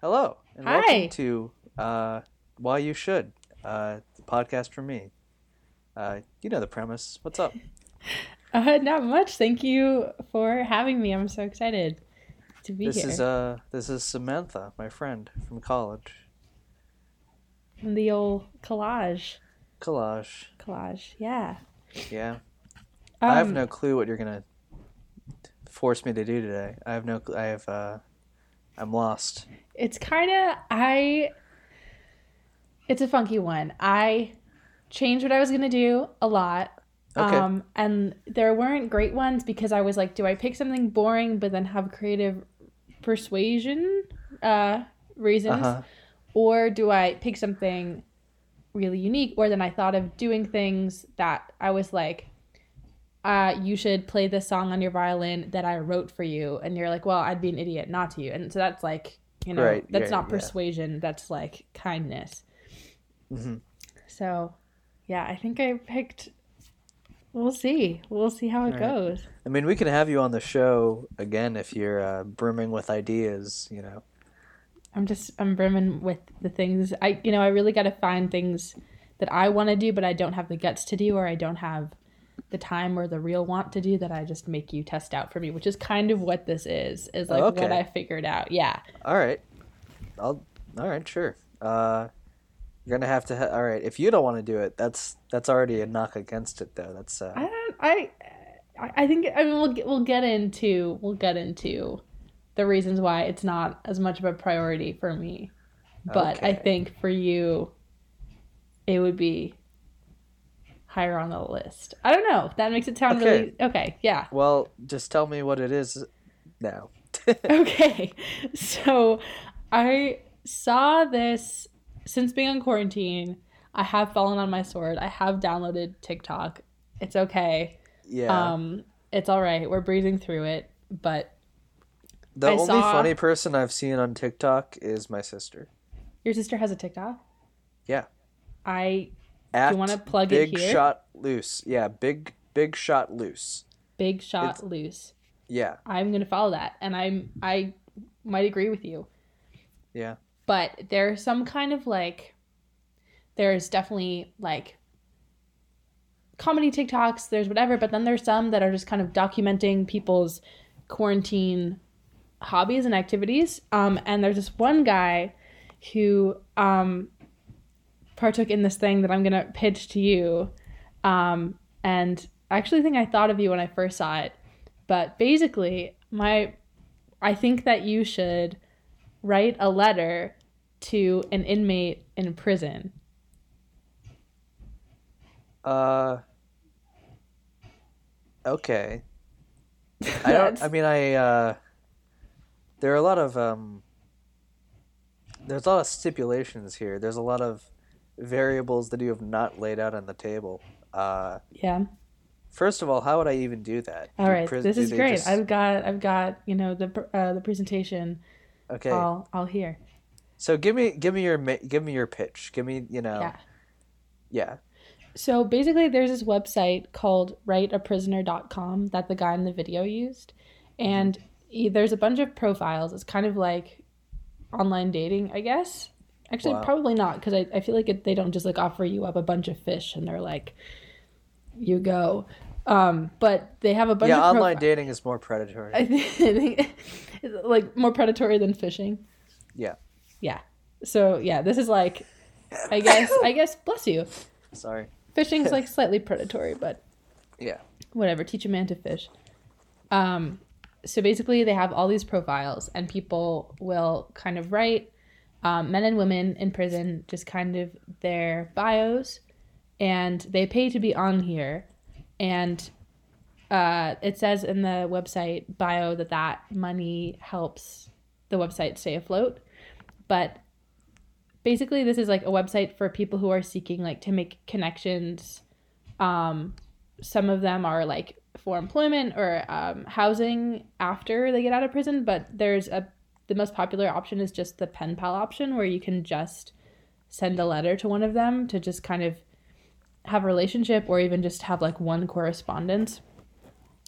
Hello, and Hi. welcome to uh, Why You Should, uh, the podcast from me. Uh, you know the premise. What's up? Uh, not much. Thank you for having me. I'm so excited to be here. This here. is uh, this is Samantha, my friend from college. From the old collage. Collage. Collage. Yeah. Yeah, I have Um, no clue what you're gonna force me to do today. I have no. I have. Uh, I'm lost. It's kind of I. It's a funky one. I changed what I was gonna do a lot. Okay. Um, and there weren't great ones because I was like, do I pick something boring but then have creative persuasion uh, reasons, Uh huh. or do I pick something really unique? Or then I thought of doing things that I was like, uh, you should play this song on your violin that I wrote for you, and you're like, well, I'd be an idiot not to. You. And so that's like, you know, Right, that's yeah, not yeah. persuasion. That's like kindness. hmm So, yeah, I think I picked. We'll see. We'll see how it right. goes. I mean, we can have you on the show again if you're uh, brimming with ideas. You know. I'm just I'm brimming with the things I you know I really got to find things that I want to do but I don't have the guts to do or I don't have the time or the real want to do that I just make you test out for me, which is kind of what this is. Is like what Okay. I figured out. Yeah. All right. I'll. All right. Sure. Uh, you're gonna have to. Ha- all right. If you don't want to do it, that's that's already a knock against it, though. That's. I Uh, don't I I I think I mean we'll get, we'll get into we'll get into the reasons why it's not as much of a priority for me. But I think for you it would be higher on the list. I don't know. That makes it sound Okay. really okay. Yeah. well, just tell me what it is now. Okay. So I saw this since being on quarantine. I have fallen on my sword. I have downloaded TikTok. It's okay. yeah. Um, it's all right. We're breezing through it, but the I only saw- funny person I've seen on TikTok is my sister. your sister has a TikTok. Yeah. I At wanna plug it here? Big here? Shot Loose. Yeah. Big Big Shot Loose. big shot It's- loose. Yeah. I'm gonna follow that, and I'm I might agree with you. Yeah. but there's some kind of like there's definitely like comedy TikToks, there's whatever, but then there's some that are just kind of documenting people's quarantine hobbies and activities. Um, and there's this one guy who um, partook in this thing that I'm gonna pitch to you. Um, and I actually think I thought of you when I first saw it. But basically, my I think that you should write a letter to an inmate in prison. Uh. Okay. I don't. I mean, I. Uh, there are a lot of um. There's a lot of stipulations here. There's a lot of variables that you have not laid out on the table. Uh, yeah. first of all, how would I even do that? All Do right. this is great. just- I've got I've got you know the uh, the presentation okay. all all here. So give me give me your give me your pitch. Give me you know. Yeah. Yeah. So basically, there's this website called writeaprisoner.com that the guy in the video used. And e- there's a bunch of profiles. It's kind of like online dating, I guess. Actually, Wow. probably not, because I, I feel like it, they don't just like offer you up a bunch of fish and they're like, you go. Um, but they have a bunch Yeah. of Online profi- dating is more predatory. I think like more predatory than fishing. Yeah. Yeah. So yeah, this is like, I guess, I guess, bless you. Sorry. Fishing's like slightly predatory, but Yeah. whatever teach a man to fish um so basically they have all these profiles and people will kind of write um, men and women in prison just kind of their bios and they pay to be on here. And uh, it says in the website bio that that money helps the website stay afloat. But basically this is like a website for people who are seeking like to make connections. Um, some of them are like for employment or um, housing after they get out of prison but there's a the most popular option is just the pen pal option where you can just send a letter to one of them to just kind of have a relationship or even just have like one correspondence.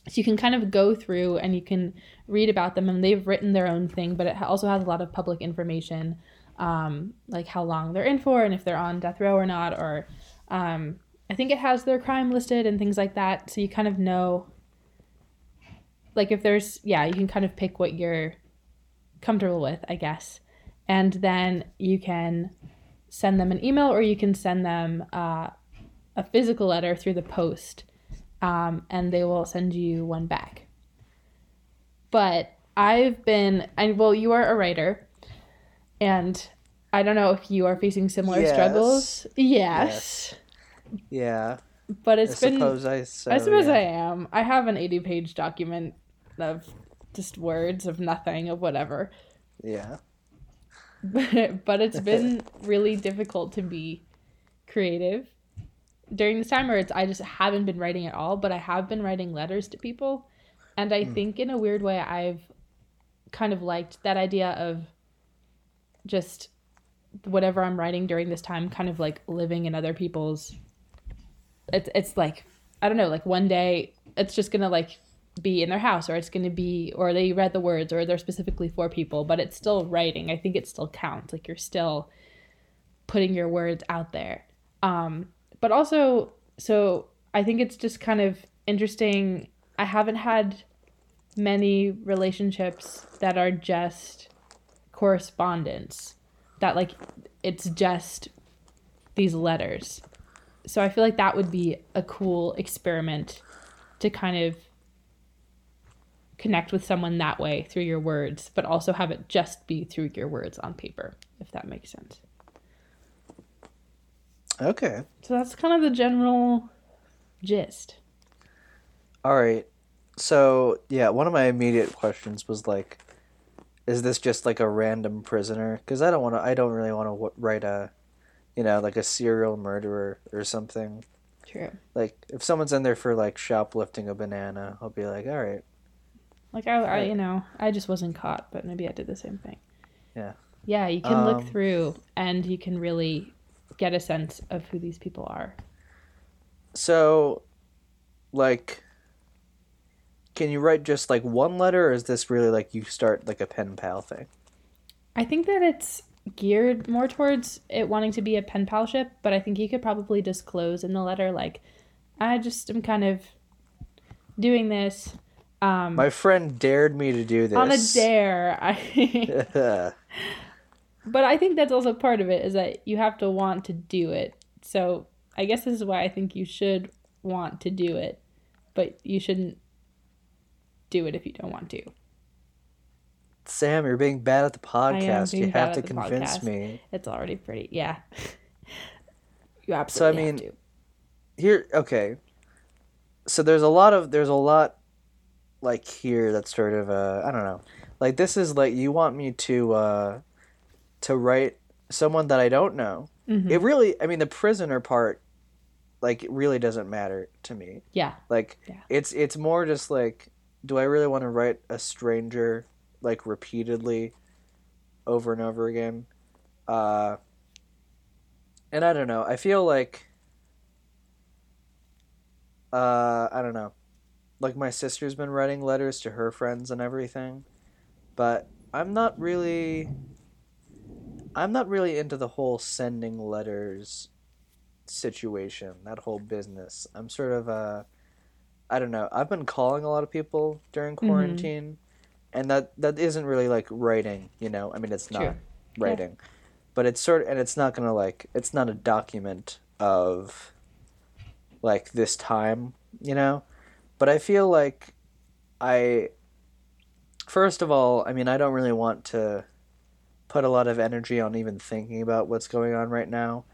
So you can kind of go through and you can read about them and they've written their own thing but it also has a lot of public information um, like how long they're in for and if they're on death row or not or um, i think it has their crime listed and things like that. So you kind of know like if there's yeah you can kind of pick what you're comfortable with i guess and then you can send them an email or you can send them uh, a physical letter through the post um, and they will send you one back but i've been and well you are a writer and i don't know if you are facing similar Yes. struggles yes, Yeah. but I it's been suppose I so, I suppose yeah. I am. I have an 80 page document of just words of nothing, of whatever. Yeah. But, but it's been really difficult to be creative during this time where it's I just haven't been writing at all, but I have been writing letters to people. And I hmm. think in a weird way I've kind of liked that idea of just whatever I'm writing during this time kind of like living in other people's it's it's like I don't know, like one day it's just gonna like be in their house or it's gonna be or they read the words or they're specifically for people, but it's still writing. I think it still counts. Like you're still putting your words out there. Um, but also so I think it's just kind of interesting. I haven't had many relationships that are just correspondence. That like it's just these letters so I feel like that would be a cool experiment to kind of connect with someone that way through your words, but also have it just be through your words on paper, if that makes sense. Okay. So that's kind of the general gist. All right. So, yeah, one of my immediate questions was like is this just like a random prisoner? Cuz I don't want to I don't really want to w- write a you know, like a serial murderer or something. True. Like if someone's in there for like shoplifting a banana, I'll be like, "All right. Like I, I you know, I just wasn't caught, but maybe I did the same thing. Yeah. Yeah, you can look Um, through and you can really get a sense of who these people are. So, like, can you write just like one letter, or is this really like you start like a pen pal thing? I think that it's geared more towards it wanting to be a pen palship, but I think you could probably disclose in the letter like I just am kind of doing this um My friend dared me to do this. on a dare. I but I think that's also part of it is that you have to want to do it. So I guess this is why I think you should want to do it, but you shouldn't do it if you don't want to. Sam, you're being bad at the podcast. You have to convince podcast. me. It's already pretty, yeah. you So, I absolutely mean. Here, okay. So there's a lot of there's a lot like here that's sort of uh I don't know. Like this is like you want me to uh to write someone that I don't know. Mhm. It really I mean the prisoner part like it really doesn't matter to me. Yeah. Like Yeah. it's it's more just like do I really want to write a stranger like repeatedly over and over again? Uh and I don't know. I feel like uh I don't know. Like my sister's been writing letters to her friends and everything, but I'm not really I'm not really into the whole sending letters situation, that whole business. I'm sort of uh I don't know. I've been calling a lot of people during Mm-hmm. quarantine and that that isn't really like writing, you know. I mean it's not writing. But it's sort and it's not going to like it's not a document of like this time, you know. But I feel like I first of all, I mean I don't really want to put a lot of energy on even thinking about what's going on right now.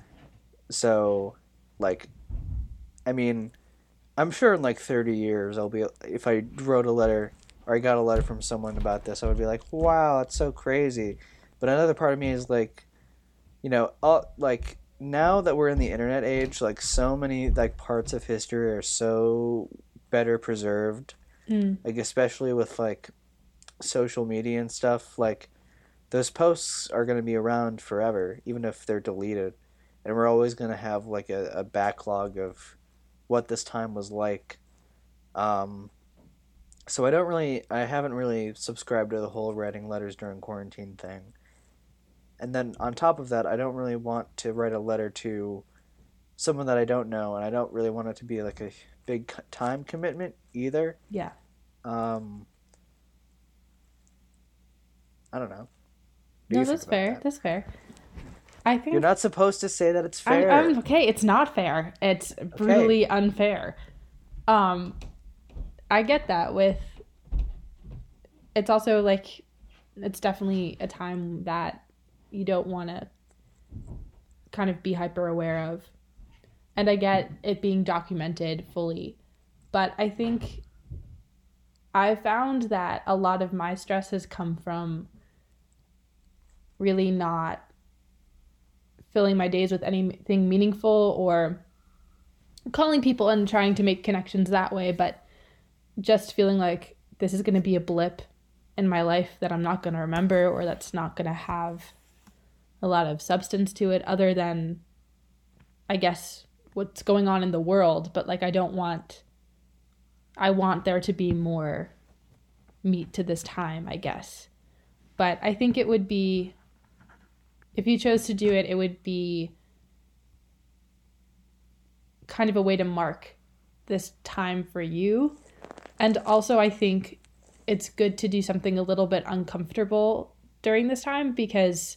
So, like, I mean, I'm sure in like 30 years, I'll be, if I wrote a letter or I got a letter from someone about this, I would be like, wow, that's so crazy. But another part of me is like, you know, like, now that we're in the internet age, like, so many, like, parts of history are so better preserved. Mm. Like, especially with, like, social media and stuff. Like, those posts are going to be around forever, even if they're deleted. And we're always going to have like a, a backlog of what this time was like. Um, so I don't really, I haven't really subscribed to the whole writing letters during quarantine thing. And then on top of that, I don't really want to write a letter to someone that I don't know, and I don't really want it to be like a big time commitment either. Yeah. Um, I don't know. Do No, that's fair. that? That's fair. I think You're not supposed to say that it's fair. I'm okay. It's not fair. It's brutally unfair. Um, I get that. With it's also like it's definitely a time that you don't want to kind of be hyper aware of, and I get it being documented fully, but I think I found that a lot of my stress has come from really not filling my days with anything meaningful or calling people and trying to make connections that way, but just feeling like this is going to be a blip in my life that I'm not going to remember or that's not going to have a lot of substance to it other than I guess what's going on in the world, but like I don't want I want there to be more meat to this time, I guess. But I think it would be if you chose to do it, it would be kind of a way to mark this time for you. And also, I think it's good to do something a little bit uncomfortable during this time because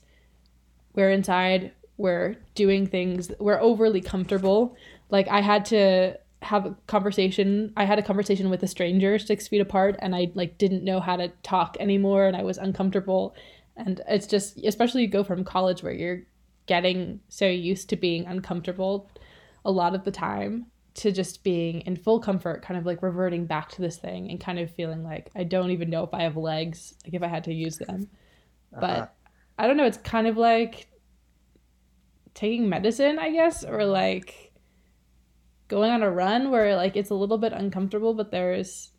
we're inside, we're doing things, we're overly comfortable. Like, I had to have a conversation i had a conversation with a stranger six feet apart and i like didn't know how to talk anymore and i was uncomfortable and it's just especially you go from college where you're getting so used to being uncomfortable a lot of the time to just being in full comfort kind of like reverting back to this thing and kind of feeling like i don't even know if i have legs like if i had to use them but Uh-huh. i don't know it's kind of like taking medicine i guess or like going on a run where like it's a little bit uncomfortable but there's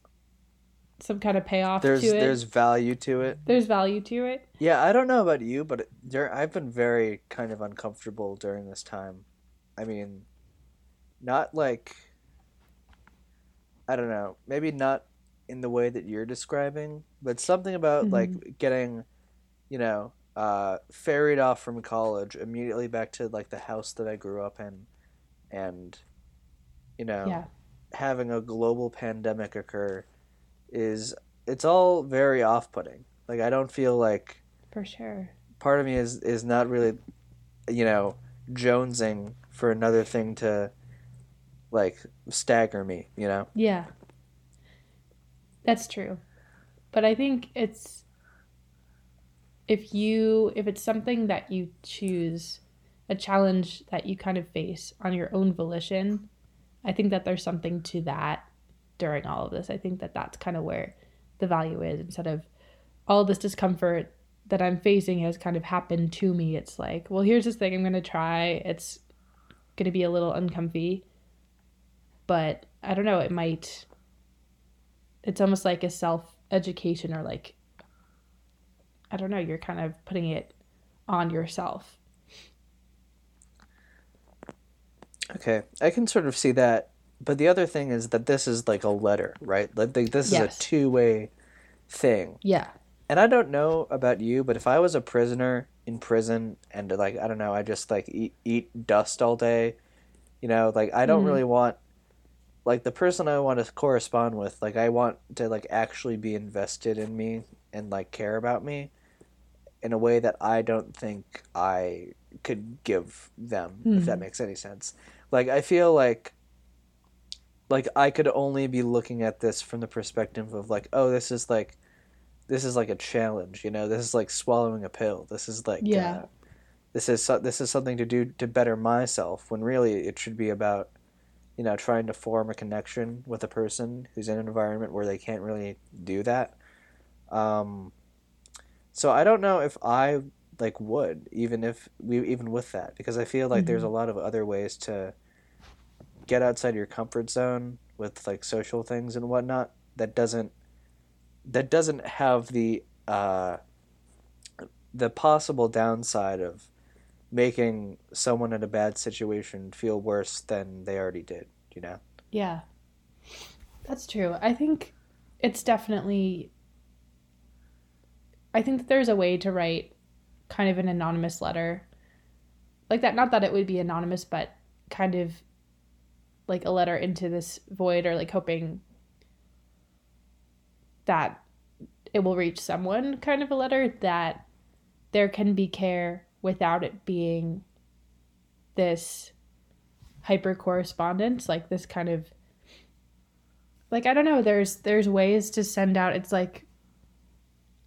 some kind of payoff there's to it there's value to it. there's value to it Yeah, I don't know about you, but there, I've been very kind of uncomfortable during this time. I mean, not like I don't know, maybe not in the way that you're describing, but something about Mhm. like getting, you know, uh, ferried off from college immediately back to like the house that I grew up in, and you know, yeah having a global pandemic occur is it's all very off-putting. Like I don't feel like for sure part of me is is not really you know jonesing for another thing to like stagger me you know Yeah. That's true. But I think it's if you if it's something that you choose a challenge that you kind of face on your own volition, I think that there's something to that during all of this. I think that that's kind of where the value is instead of all this discomfort that I'm facing has kind of happened to me. It's like, well, here's this thing I'm going to try. It's going to be a little uncomfy but I don't know, it might it's almost like a self education or like I don't know, you're kind of putting it on yourself. okay i can sort of see that but the other thing is that this is like a letter right like th- this Yes. is a two-way thing Yeah. and i don't know about you but if i was a prisoner in prison and like i don't know i just like eat, eat dust all day you know like i don't Mhm. really want like the person i want to correspond with like i want to like actually be invested in me and like care about me in a way that i don't think i could give them if that Mhm. makes any sense like i feel like like i could only be looking at this from the perspective of like oh this is like this is like a challenge you know this is like swallowing a pill this is like Yeah. uh, this is so, this is something to do to better myself when really it should be about you know trying to form a connection with a person who's in an environment where they can't really do that um so i don't know if i like would even if we even with that because i feel like there's a lot of other ways to get outside your comfort zone with like social things and whatnot that doesn't that doesn't have the uh the possible downside of making someone in a bad situation feel worse than they already did you know Yeah. That's true. I think it's definitely I think that there's a way to write kind of an anonymous letter. Like that not that it would be anonymous, but kind of like a letter into this void or like hoping that it will reach someone kind of a letter that there can be care without it being this hyper correspondence like this kind of like i don't know there's there's ways to send out it's like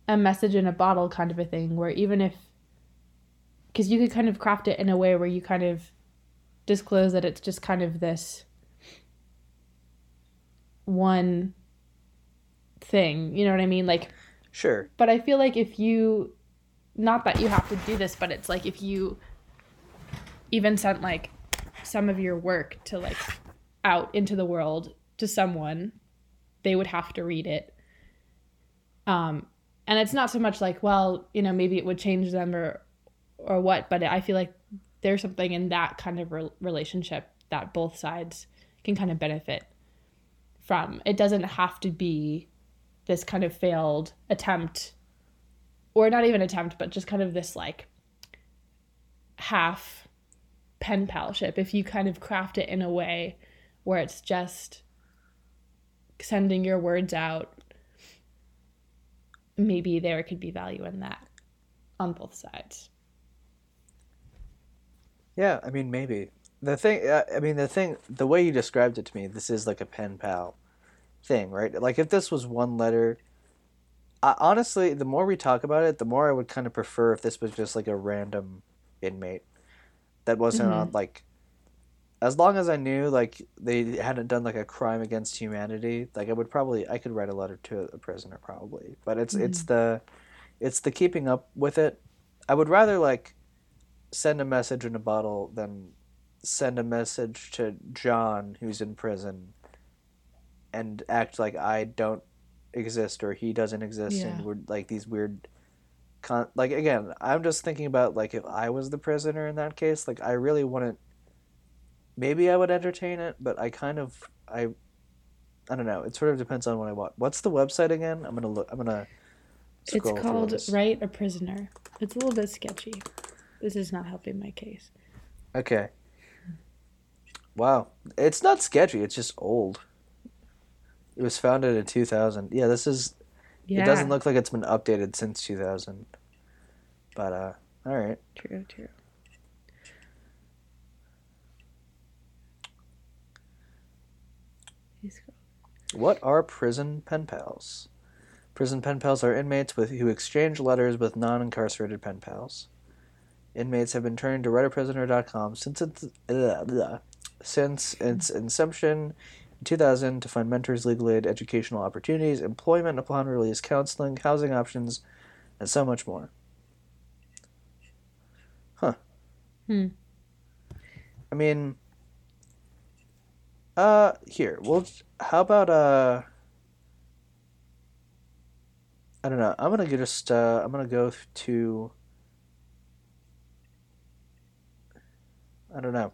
a message in a bottle kind of a thing where even if because you could kind of craft it in a way where you kind of disclose that it's just kind of this one thing you know what i mean like Sure. but I feel like if you, not that you have to do this, but it's like if you even sent like some of your work to like out into the world to someone, they would have to read it. Um, and it's not so much like, well, you know, maybe it would change them or, or what, but I feel like there's something in that kind of re- relationship that both sides can kind of benefit from. It doesn't have to be this kind of failed attempt or not even attempt but just kind of this like half pen palship if you kind of craft it in a way where it's just sending your words out maybe there could be value in that on both sides Yeah, I mean maybe the thing. uh, I mean the thing. The way you described it to me, this is like a pen pal thing, right? Like if this was one letter. I, honestly, the more we talk about it, the more I would kind of prefer if this was just like a random inmate that wasn't on like. As long as I knew like they hadn't done like a crime against humanity, like I would probably I could write a letter to a prisoner probably. But it's it's mm-hmm. the, it's the keeping up with it. I would rather like send a message in a bottle than send a message to John who's in prison and act like I don't exist or he doesn't exist Yeah. and we're like these weird con- like again I'm just thinking about like if I was the prisoner in that case like I really wouldn't maybe I would entertain it but I kind of I I don't know it sort of depends on what I want what's the website again I'm gonna look I'm gonna it's called write a prisoner it's a little bit sketchy this is not helping my case Okay. Wow. It's not sketchy, it's just old. It was founded in 2000. Yeah, this is yeah it doesn't look like it's been updated since 2000. But uh all right. true true He's cool. What are prison pen pals? Prison pen pals are inmates with who exchange letters with non-incarcerated pen pals. Inmates have been turning to writeaprisoner.com since its uh, blah, since its inception in 2000 to find mentors, legal aid, educational opportunities, employment upon release, counseling, housing options, and so much more. Huh. Hmm. I mean, uh, here. Well, how about uh? I don't know. I'm gonna go just uh, I'm gonna go to. I don't know.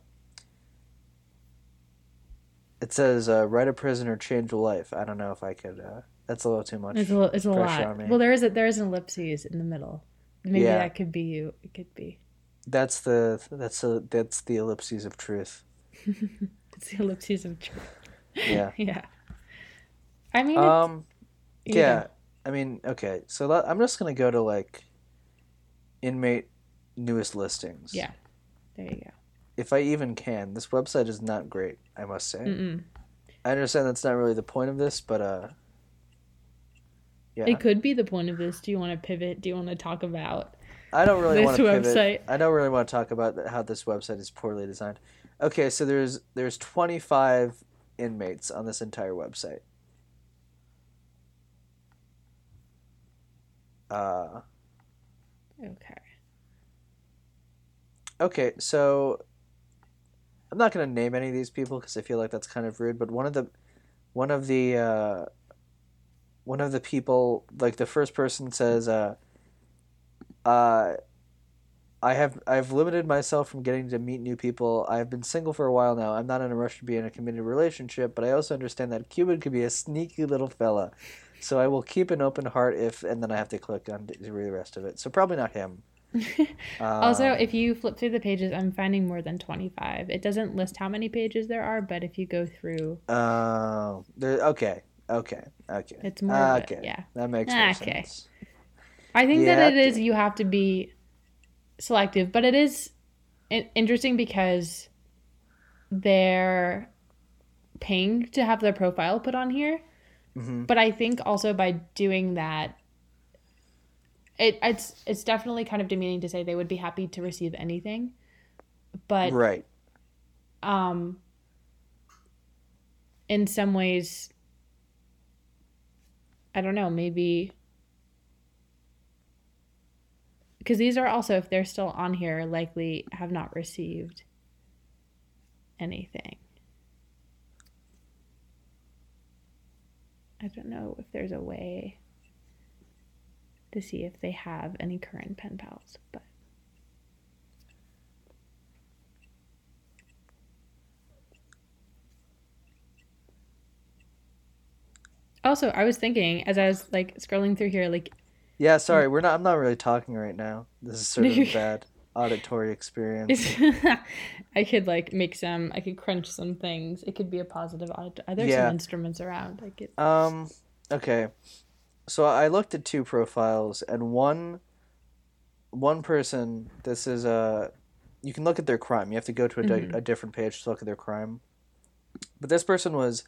It says uh, "write a prisoner, change a life." I don't know if I could. Uh, that's a little too much. It's a, it's a lot. Well, there is a there is an ellipses in the middle. Maybe Yeah. that could be you. It could be. That's the that's a that's the ellipses of truth. It's the ellipses of truth. Yeah. yeah. I mean, Um. Yeah. I mean, okay. So let, I'm just gonna go to like inmate newest listings. Yeah. There you go. If I even can. This website is not great. I must say. Mm-mm. I understand that's not really the point of this, but uh. Yeah. It could be the point of this. Do you want to pivot? Do you want to talk about? I don't really this want to pivot. website. I don't really want to talk about how this website is poorly designed. Okay, so there's there's 25 inmates on this entire website. Uh, Okay. okay, so I'm not going to name any of these people because I feel like that's kind of rude. But one of the one of the uh, one of the people, like the first person says, uh, uh, I have I've limited myself from getting to meet new people. I've been single for a while now. I'm not in a rush to be in a committed relationship, but I also understand that Cupid could be a sneaky little fella. So I will keep an open heart if, and then I have to click on to read the rest of it. So probably not him. also, Um, if you flip through the pages, I'm finding more than 25. It doesn't list how many pages there are, but if you go through, Oh, there. Okay, okay, okay. It's more a- okay. yeah. that makes more Okay. sense. I think Yeah, that it is okay. you have to be selective, but it is interesting because they're paying to have their profile put on here. hmm But I think also by doing that, it it's it's definitely kind of demeaning to say they would be happy to receive anything, but Right. um, in some ways, I don't know, maybe because these are also, if they're still on here, likely have not received anything. I don't know if there's a way to see if they have any current pen pals, but. Also, I was thinking as I was like scrolling through here, like Yeah. Sorry, we're not. I'm not really talking right now. This is sort of a bad auditory experience. I could like make some, I could crunch some things. It could be a positive audit. Are there Yeah. some instruments around? I could. Um. Okay. So I looked at two profiles, and one. One person. This is a. You can look at their crime. You have to go to a, di- Mhm. a different page to look at their crime. But this person was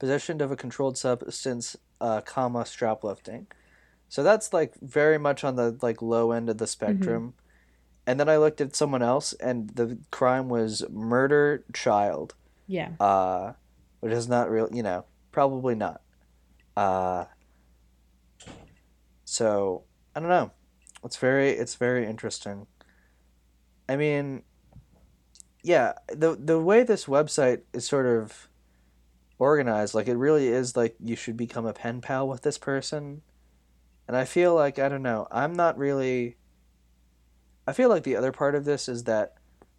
possession of a controlled substance, uh, comma straplifting. So that's like very much on the like low end of the spectrum. And then I looked at someone else, and the crime was murder child Yeah. uh, which is not real. You know, probably not. Uh, so I don't know. It's very it's very interesting. I mean, yeah, the the way this website is sort of organized, like it really is like you should become a pen pal with this person. And I feel like I don't know, I'm not really I feel like the other part of this is that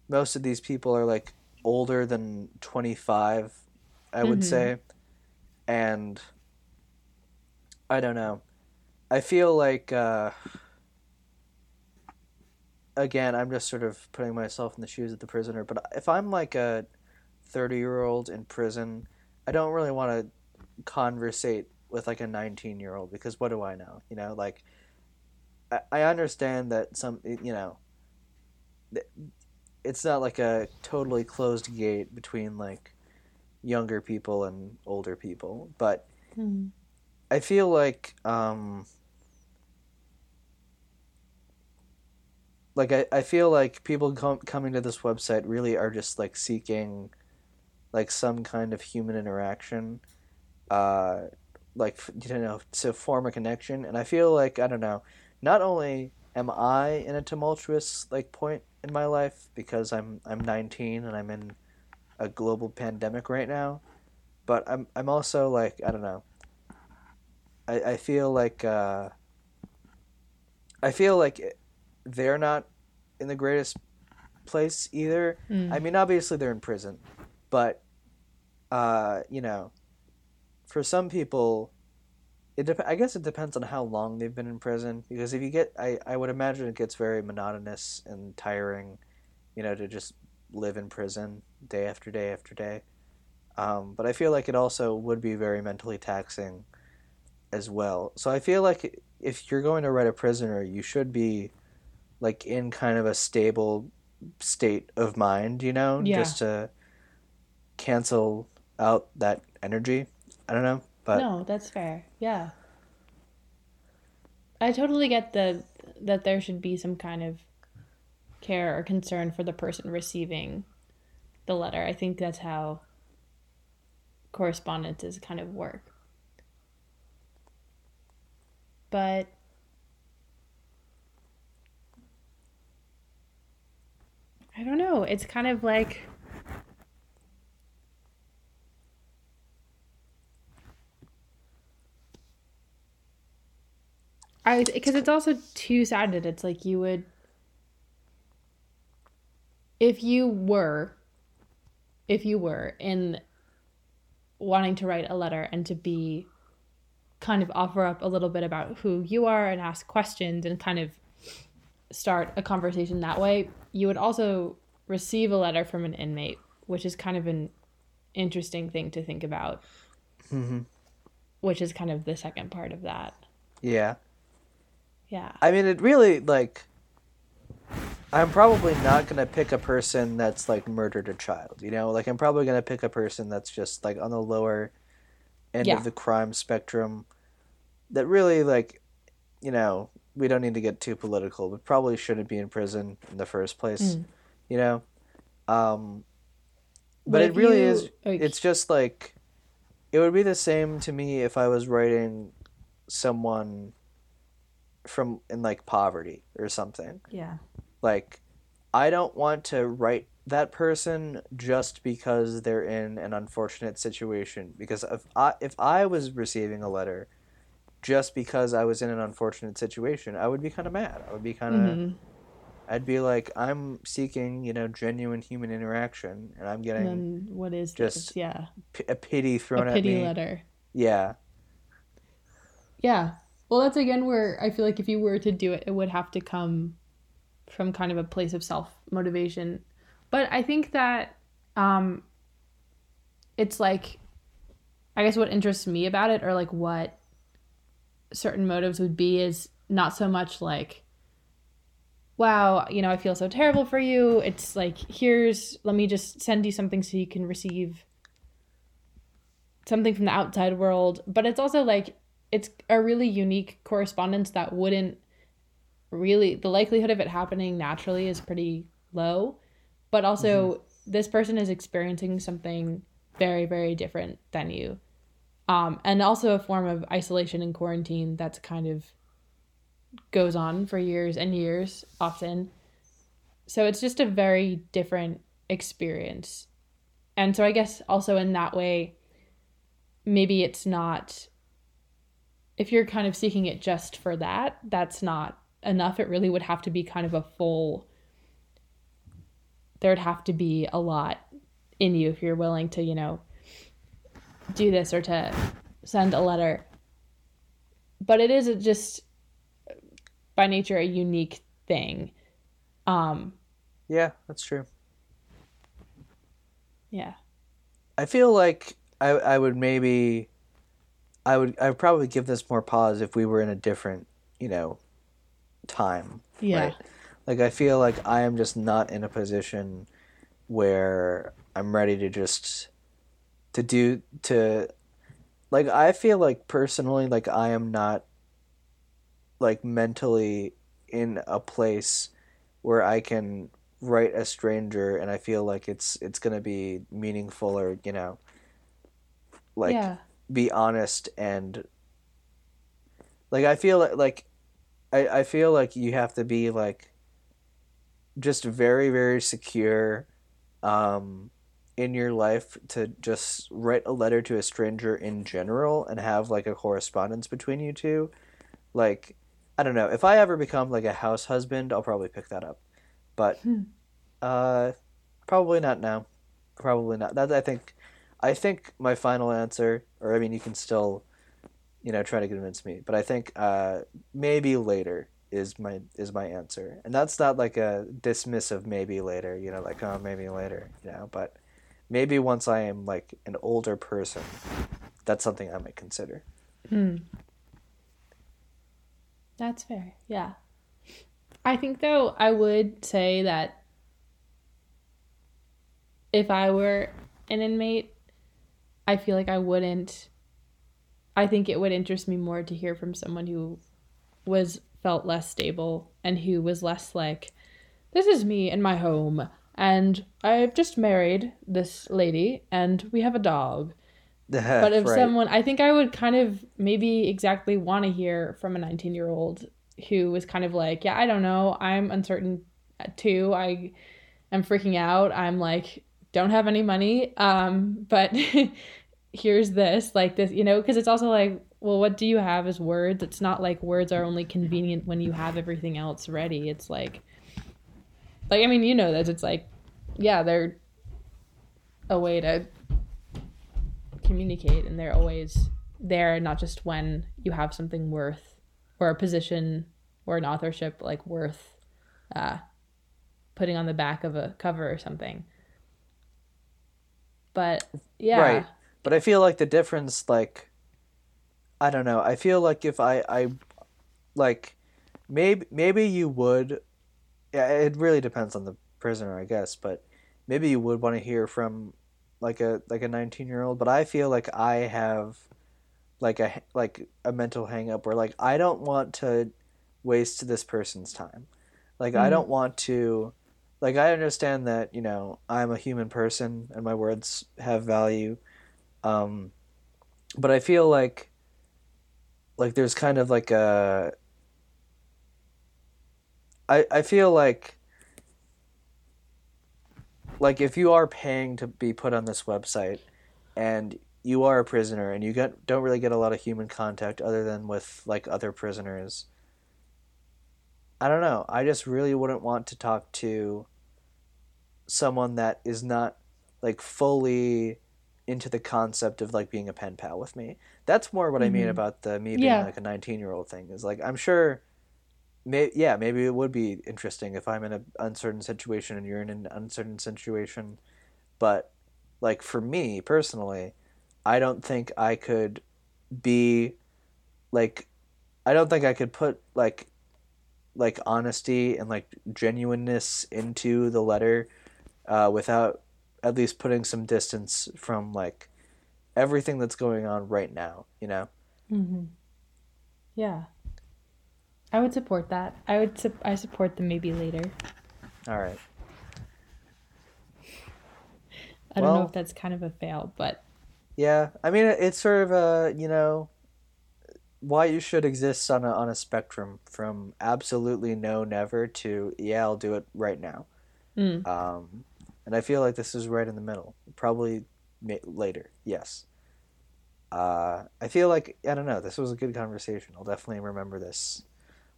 most of these people are like older than 25, I would Mhm. say. And I don't know. I feel like uh again, I'm just sort of putting myself in the shoes of the prisoner, but if I'm like a 30-year-old in prison, I don't really want to conversate with like a 19-year-old because what do I know? You know, like I, I understand that some you know it's not like a totally closed gate between like younger people and older people, but Hmm. I feel like um like I, I feel like people com- coming to this website really are just like seeking like some kind of human interaction uh like you know to form a connection and I feel like I don't know not only am I in a tumultuous like point in my life because I'm I'm 19 and I'm in a global pandemic right now but I'm I'm also like I don't know I, I feel like uh, I feel like they're not in the greatest place either. Hmm. I mean, obviously they're in prison, but uh, you know, for some people, it dep- I guess it depends on how long they've been in prison. Because if you get, I I would imagine it gets very monotonous and tiring, you know, to just live in prison day after day after day. Um, but I feel like it also would be very mentally taxing as well. So I feel like if you're going to write a prisoner, you should be like in kind of a stable state of mind, you know, Yeah. just to cancel out that energy. I don't know, but no, that's fair. Yeah. I totally get the that there should be some kind of care or concern for the person receiving the letter. I think that's how correspondences kind of work. But I don't know. It's kind of like I because it's also two sided. It's like you would if you were if you were in wanting to write a letter and to be kind of offer up a little bit about who you are and ask questions and kind of start a conversation that way, you would also receive a letter from an inmate, which is kind of an interesting thing to think about. Mm-hmm. Which is kind of the second part of that. Yeah. Yeah. I mean, it really like. I'm probably not gonna pick a person that's like murdered a child. You know, like I'm probably gonna pick a person that's just like on the lower end Yeah. of the crime spectrum. That really like, you know, we don't need to get too political, but probably shouldn't be in prison in the first place. Mm. You know, um, but, it really you- is. like- It's just like, it would be the same to me if I was writing someone from in like poverty or something. Yeah. Like, I don't want to write that person just because they're in an unfortunate situation. Because if I if I was receiving a letter just because I was in an unfortunate situation, I would be kind of mad. I would be kind of. Mhm. I'd be like, I'm seeking, you know, genuine human interaction, and I'm And getting then what is just this? Yeah. p- a pity thrown a at pity me. letter. Yeah, Yeah. Well, that's again where I feel like if you were to do it, it would have to come from kind of a place of self motivation. But I think that um, it's like, I guess what interests me about it, or like what certain motives would be, is not so much like, wow, you know, I feel so terrible for you. It's like, here's, let me just send you something so you can receive something from the outside world. But it's also like, it's a really unique correspondence that wouldn't really the likelihood of it happening naturally is pretty low. But also this person is experiencing something very very different than you. Um, and also a form of isolation and quarantine that's kind of goes on for years and years often. So it's just a very different experience. And so i guess also in that way maybe it's not if you're kind of seeking it just for that, that's not enough. It really would have to be kind of a full, there'd have to be a lot in you if you're willing to, you know, do this or to send a letter. But it is just by nature a unique thing. Um, yeah, that's true. yeah. I feel like I I would maybe I would I would probably give this more pause if we were in a different, you know, time. Yeah. Right? Like I feel like I am just not in a position where I'm ready to just to do to like I feel like personally like I am not like mentally in a place where I can write a stranger and I feel like it's it's going to be meaningful or, you know, like yeah. Be honest and like I feel like like I, I feel like you have to be like just very very secure um in your life to just write a letter to a stranger in general and have like a correspondence between you two. Like I don't know. If I ever become like a house husband I'll probably pick that up. But Hmm. uh probably not now. Probably not. That I think I think my final answer, or I mean, you can still, you know, try to convince me, but I think uh, maybe later is my is my answer, and that's not like a dismissive maybe later, you know, like oh maybe later, you know, but maybe once I am like an older person, that's something I might consider. Hmm. That's fair. Yeah. I think though I would say that if I were an inmate, I feel like I wouldn't I think it would interest me more to hear from someone who was felt less stable and who was less like this is me and my home and I've just married this lady and we have a dog but if Right. someone i think i would kind of maybe exactly want to hear from a 19 year old who was kind of like yeah i don't know i'm uncertain too i am freaking out i'm like don't have any money um but here's this like this you know because it's also like well what do you have is words it's not like words are only convenient when you have everything else ready it's like like i mean you know this it's like yeah they're a way to communicate and they're always there not just when you have something worth or a position or an authorship like worth uh, putting on the back of a cover or something. But yeah. Right. But I feel like the difference, like, I don't know. I feel like if I, I, like, maybe maybe you would. Yeah, it really depends on the prisoner, I guess. But maybe you would want to hear from, like a like a nineteen year old. But I feel like I have, like a like a mental hang up where like I don't want to waste this person's time. Like I Mm. don't want to like I understand that, you know, I'm a human person and my words have value. Um but I feel like like there's kind of like a I I feel like like if you are paying to be put on this website and you are a prisoner and you get don't really get a lot of human contact other than with like other prisoners I don't know. I just really wouldn't want to talk to someone that is not like fully into the concept of like being a pen pal with me. That's more what I mean Mhm. about the me being Yeah. like a 19 year old thing. Is like I'm sure, may, yeah, maybe it would be interesting if I'm in an uncertain situation and you're in an uncertain situation, but like for me personally, I don't think I could be like I don't think I could put like like honesty and like genuineness into the letter uh, without at least putting some distance from like everything that's going on right now you know hmm Yeah. I would support that. I would sup- I support the maybe later. all right I don't know if that's kind of a fail, but yeah i mean it's sort of a you know why you should exist on a on a spectrum from absolutely no never to yeah i'll do it right now mm, um and i feel like this is right in the middle probably ma- later yes uh i feel like i don't know this was a good conversation i'll definitely remember this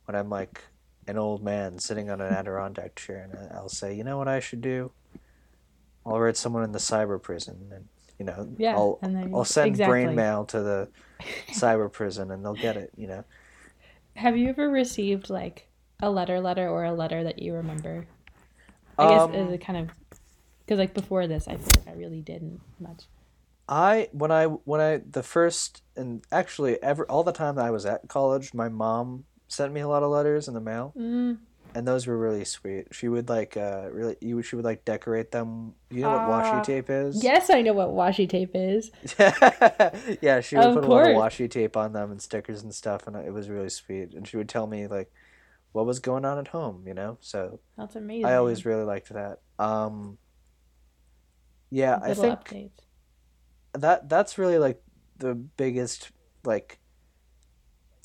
when i'm like an old man sitting on an adirondack chair and i'll say you know what i should do i'll write someone in the cyber prison and you know yeah. i'll and then i'll send exactly. brain mail to the cyber prison and they'll get it you know Have you ever received like a letter letter or a letter that you remember? I guess Um, is it kind of because like before this, I feel like I really didn't much. I when I when I the first and actually ever all the time that I was at college, my mom sent me a lot of letters in the mail, Mm, and those were really sweet. She would like uh really you she would like decorate them. You know what Ah, washi tape is? yes, I know what washi tape is. yeah, she would Of put a lot of washi tape on them and stickers and stuff, and it was really sweet. And she would tell me like what was going on at home, you know. So That's amazing. I always really liked that. Um, yeah, I think updates. that that's really like the biggest like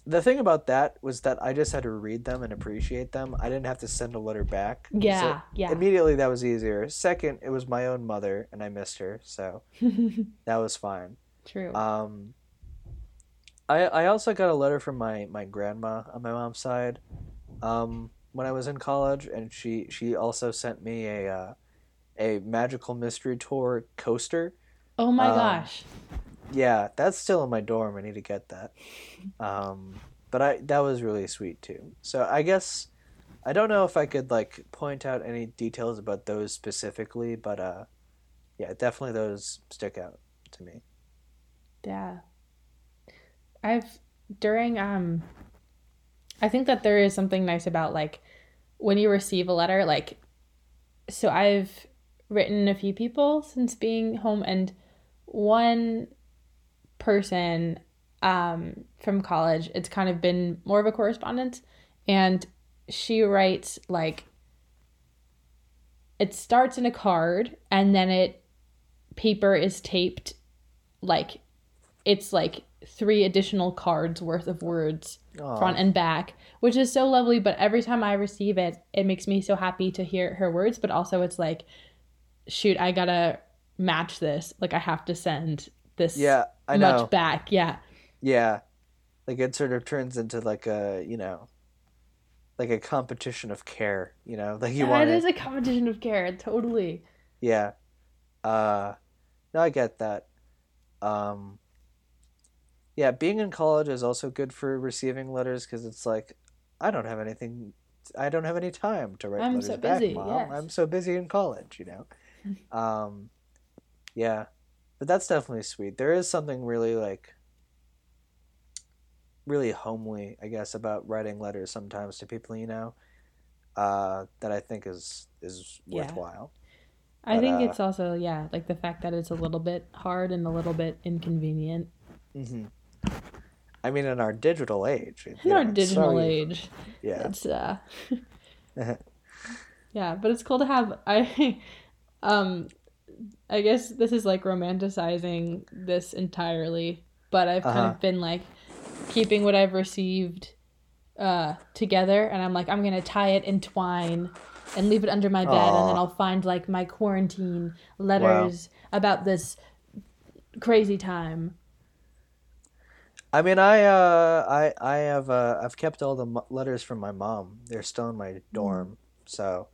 the thing about that was that I just had to read them and appreciate them. I didn't have to send a letter back. Yeah, So yeah. immediately that was easier. Second, it was my own mother and I missed her, so that was fine. True. Um I I also got a letter from my my grandma on my mom's side um when I was in college and she she also sent me a uh, a magical mystery tour coaster. oh my um, gosh. Yeah, that's still in my dorm. I need to get that. Um, but I that was really sweet too. So I guess I don't know if I could like point out any details about those specifically, but uh, yeah, definitely those stick out to me. Yeah. I've during um I think that there is something nice about like when you receive a letter like so I've written a few people since being home and one person um from college it's kind of been more of a correspondence and she writes like it starts in a card and then it paper is taped like it's like three additional cards worth of words Aw. front and back which is so lovely but every time i receive it it makes me so happy to hear her words but also it's like shoot i gotta match this like i have to send this Yeah, I much know. back yeah Yeah, like it sort of turns into like a you know, like a competition of care. You know, like you that want is it. a competition of care totally Yeah. Uh, no, I get that. Um, yeah, being in college is also good for receiving letters because it's like I don't have anything, I don't have any time to write I'm letters so back, mom. yes. I'm so busy in college, you know. um, yeah, but that's definitely sweet. There is something really like really homely, I guess, about writing letters sometimes to people you know. Uh, that I think is is Yeah. worthwhile. I But, think uh, it's also yeah, like the fact that it's a little bit hard and a little bit inconvenient hmm I mean, in our digital age, in you our digital so- age. yeah, It's uh yeah, but it's cool to have I um I guess this is like romanticizing this entirely, but I've kind Uh-huh. of been like keeping what I've received uh together and I'm like I'm going to tie it in twine and leave it under my bed and then I'll find like my quarantine letters about this crazy time. I mean, I uh, I I have uh, I've kept all the m- letters from my mom. They're still in my dorm, so.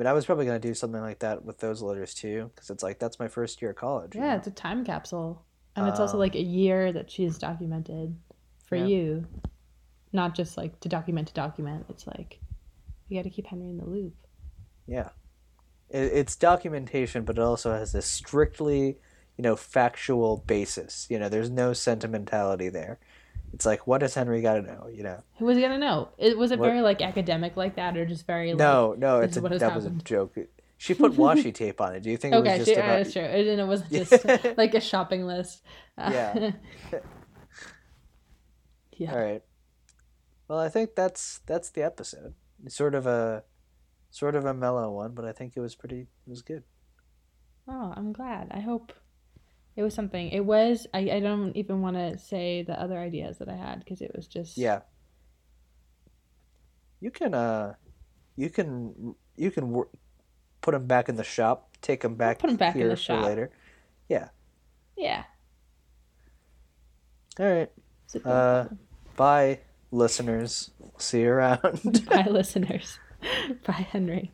Mean, I was probably gonna do something like that with those letters too, because it's like that's my first year of college. you Yeah, know? it's a time capsule. And it's also Um, like a year that she's documented for Yeah. you. Not just like to document to document. It's like you got to keep Henry in the loop. yeah. It, it's documentation, but it also has this strictly, you know, factual basis. You know, there's no sentimentality there. It's like, what does Henry got to know? You know. Who was he gonna know? It was it What- very like academic like that, or just very like, No, no, it's a, that was a joke. She put washi tape on it. Do you think it Okay, was just uh, about? that's true. And it wasn't just like a shopping list. Uh, Yeah. yeah. All right. Well, I think that's that's the episode. It's sort of a sort of a mellow one, but I think it was pretty it was good. Oh, I'm glad. I hope it was something. It was. I, I don't even want to say the other ideas that I had because it was just. Yeah. You can uh you can you can wor- put them back in the shop, take them back Put them back in the shop. later. Yeah. Yeah. All right. Uh. Bye listeners. See you around. Bye, listeners. Bye, Henry.